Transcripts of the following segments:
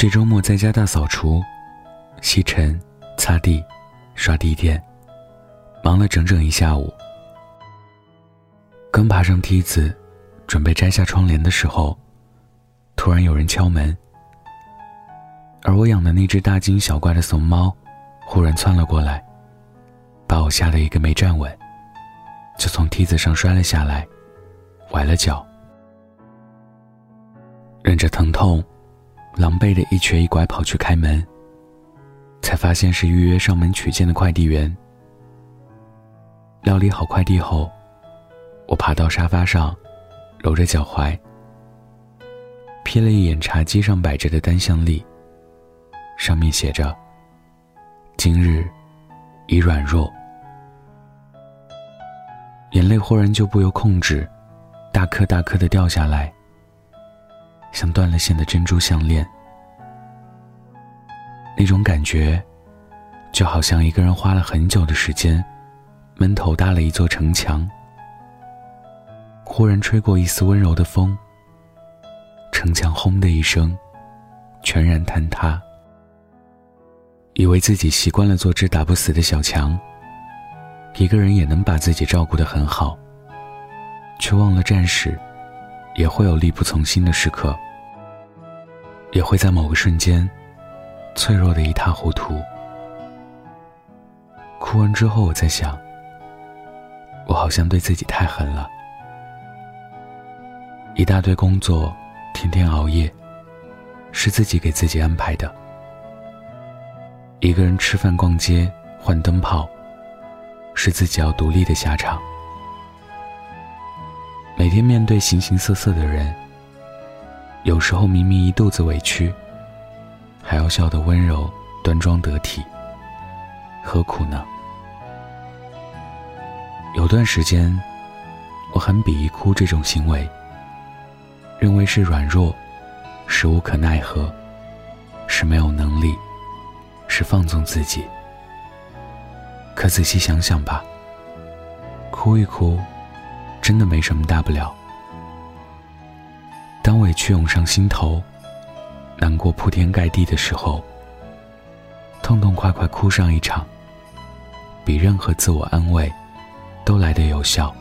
这周末在家大扫除，吸尘、擦地、刷地垫，忙了整整一下午。刚爬上梯子，准备摘下窗帘的时候，突然有人敲门。而我养的那只大惊小怪的怂猫，忽然窜了过来，把我吓得一个没站稳，就从梯子上摔了下来，崴了脚。忍着疼痛，狼狈的一瘸一拐跑去开门，才发现是预约上门取件的快递员。料理好快递后，我爬到沙发上，揉着脚踝，瞥了一眼茶几上摆着的单向历，上面写着：“今日已软弱。”眼泪忽然就不由控制，大颗大颗的掉下来。像断了线的珍珠项链，那种感觉，就好像一个人花了很久的时间，闷头搭了一座城墙，忽然吹过一丝温柔的风，城墙轰的一声，全然坍塌。以为自己习惯了做只打不死的小强，一个人也能把自己照顾得很好，却忘了战士。也会有力不从心的时刻，也会在某个瞬间，脆弱的一塌糊涂。哭完之后，我在想，我好像对自己太狠了。一大堆工作，天天熬夜，是自己给自己安排的。一个人吃饭、逛街、换灯泡，是自己要独立的下场。每天面对形形色色的人，有时候明明一肚子委屈，还要笑得温柔、端庄得体，何苦呢？有段时间，我很鄙夷哭这种行为，认为是软弱，是无可奈何，是没有能力，是放纵自己。可仔细想想吧，哭一哭。真的没什么大不了。当委屈涌上心头，难过铺天盖地的时候，痛痛快快哭上一场，比任何自我安慰都来得有效。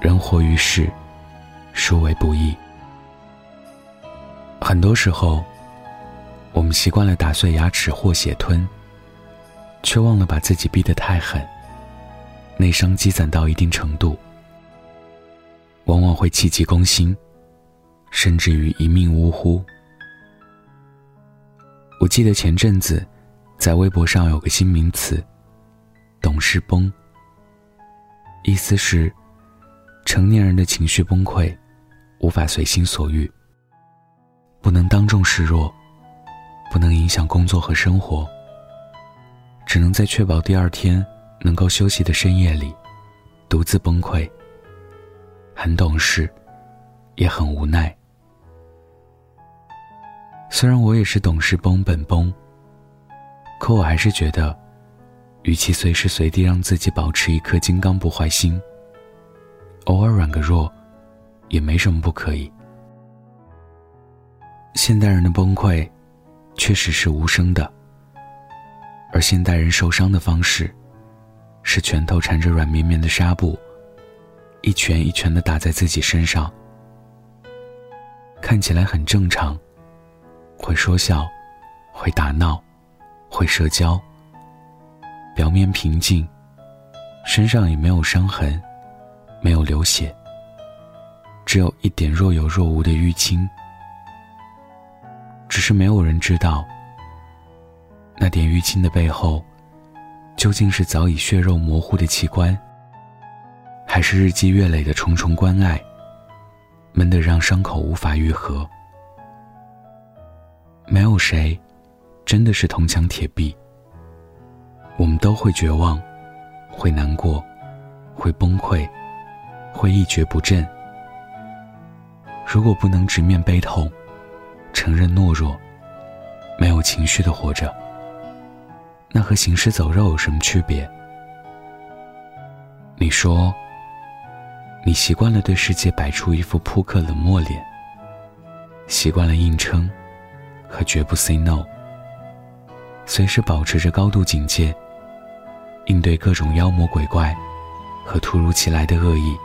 人活于世，殊为不易。很多时候，我们习惯了打碎牙齿或血吞，却忘了把自己逼得太狠。内伤积攒到一定程度，往往会气急攻心，甚至于一命呜呼。我记得前阵子，在微博上有个新名词“懂事崩”，意思是成年人的情绪崩溃，无法随心所欲，不能当众示弱，不能影响工作和生活，只能在确保第二天。能够休息的深夜里，独自崩溃。很懂事，也很无奈。虽然我也是懂事崩本崩，可我还是觉得，与其随时随地让自己保持一颗金刚不坏心，偶尔软个弱，也没什么不可以。现代人的崩溃，确实是无声的，而现代人受伤的方式。是拳头缠着软绵绵的纱布，一拳一拳的打在自己身上，看起来很正常，会说笑，会打闹，会社交，表面平静，身上也没有伤痕，没有流血，只有一点若有若无的淤青，只是没有人知道，那点淤青的背后。究竟是早已血肉模糊的器官，还是日积月累的重重关爱，闷得让伤口无法愈合？没有谁真的是铜墙铁壁。我们都会绝望，会难过，会崩溃，会一蹶不振。如果不能直面悲痛，承认懦弱，没有情绪的活着。那和行尸走肉有什么区别？你说，你习惯了对世界摆出一副扑克冷漠脸，习惯了硬撑和绝不 say no，随时保持着高度警戒，应对各种妖魔鬼怪和突如其来的恶意。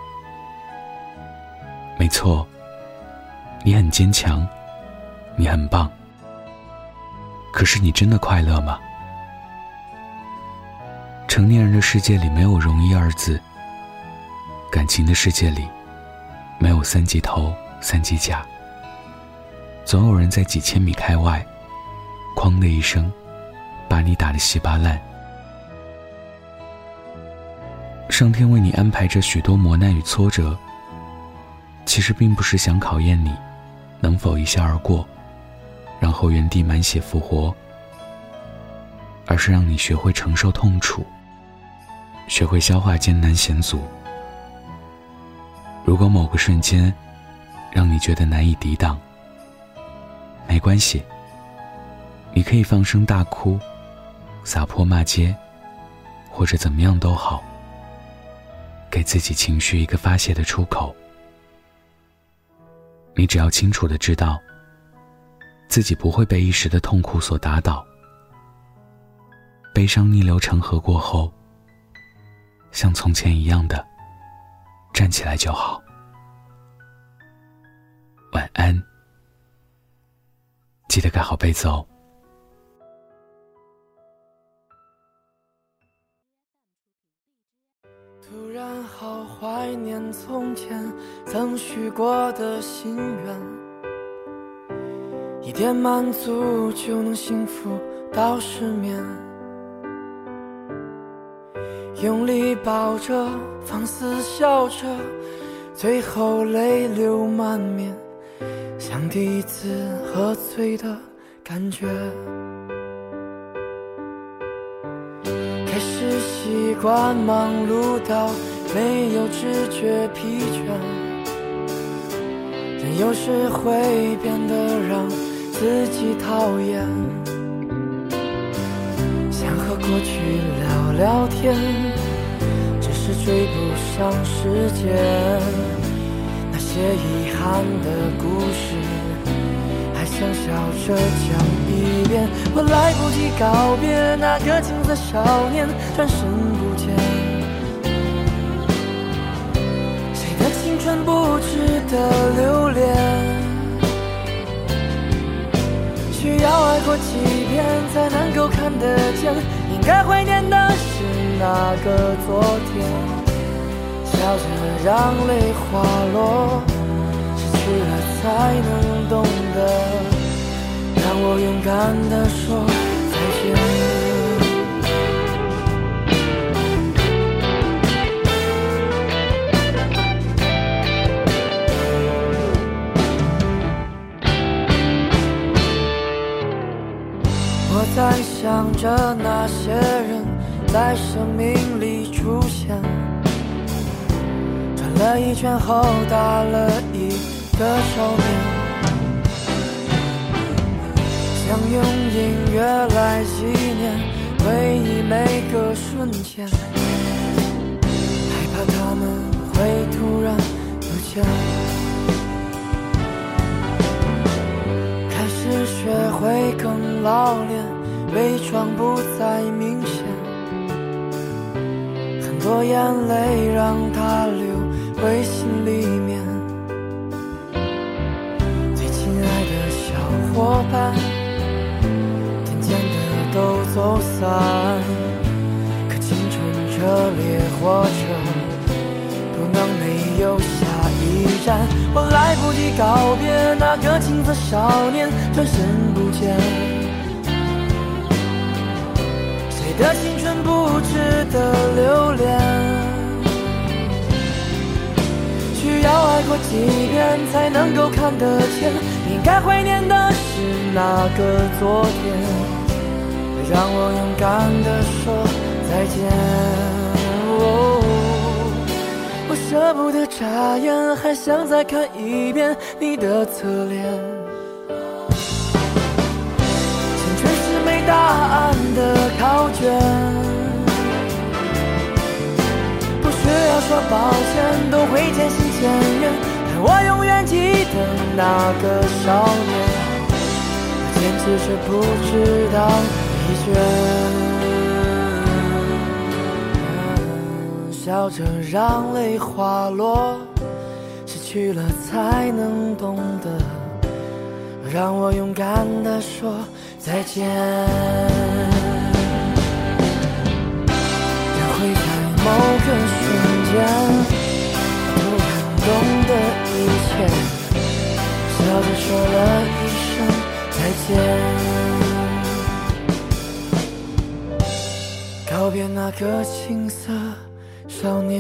没错，你很坚强，你很棒。可是你真的快乐吗？成年人的世界里没有容易二字，感情的世界里没有三级头三级甲。总有人在几千米开外，哐的一声，把你打得稀巴烂。上天为你安排着许多磨难与挫折，其实并不是想考验你能否一笑而过，然后原地满血复活，而是让你学会承受痛楚，学会消化艰难险阻。如果某个瞬间让你觉得难以抵挡，没关系，你可以放声大哭，撒泼骂街，或者怎么样都好，给自己情绪一个发泄的出口。你只要清楚的知道，自己不会被一时的痛苦所打倒，悲伤逆流成河过后，像从前一样的站起来就好。晚安。记得盖好被子哦。突然好怀念从前曾许过的心愿，一点满足就能幸福到失眠。用力抱着，放肆笑着，最后泪流满面。像第一次喝醉的感觉，开始习惯忙碌到没有知觉疲倦，但有时会变得让自己讨厌。想和过去聊聊天，只是追不上时间。那些遗憾的故事，还想笑着讲一遍。我来不及告别那个青涩少年，转身不见。谁的青春不值得留恋？需要爱过几遍才能够看得见。该怀念的是那个昨天。笑着让泪滑落，失去了才能懂得，让我勇敢地说再见。我在想着那些人在生命里出现。转了一圈后，打了一个少年，想用音乐来纪念回忆每个瞬间，害怕他们会突然不见。开始学会更老练，伪装不再明显，很多眼泪让它流。回心里面，最亲爱的小伙伴，渐渐的都走散。可青春这烈火车，不能没有下一站。我来不及告别那个青涩少年，转身不见。的青春不值得留恋？需要爱过几遍才能够看得见，应该怀念的是那个昨天，让我勇敢地说再见。我舍不得眨眼，还想再看一遍你的侧脸。答案的考卷。不需要说抱歉，都会渐行渐远。但我永远记得那个少年，坚持是不知道疲倦，笑着让泪滑落，失去了才能懂得，让我勇敢地说再见。也会在某个瞬间。懂得一切，笑着说了一声再见，告别那个青涩少年。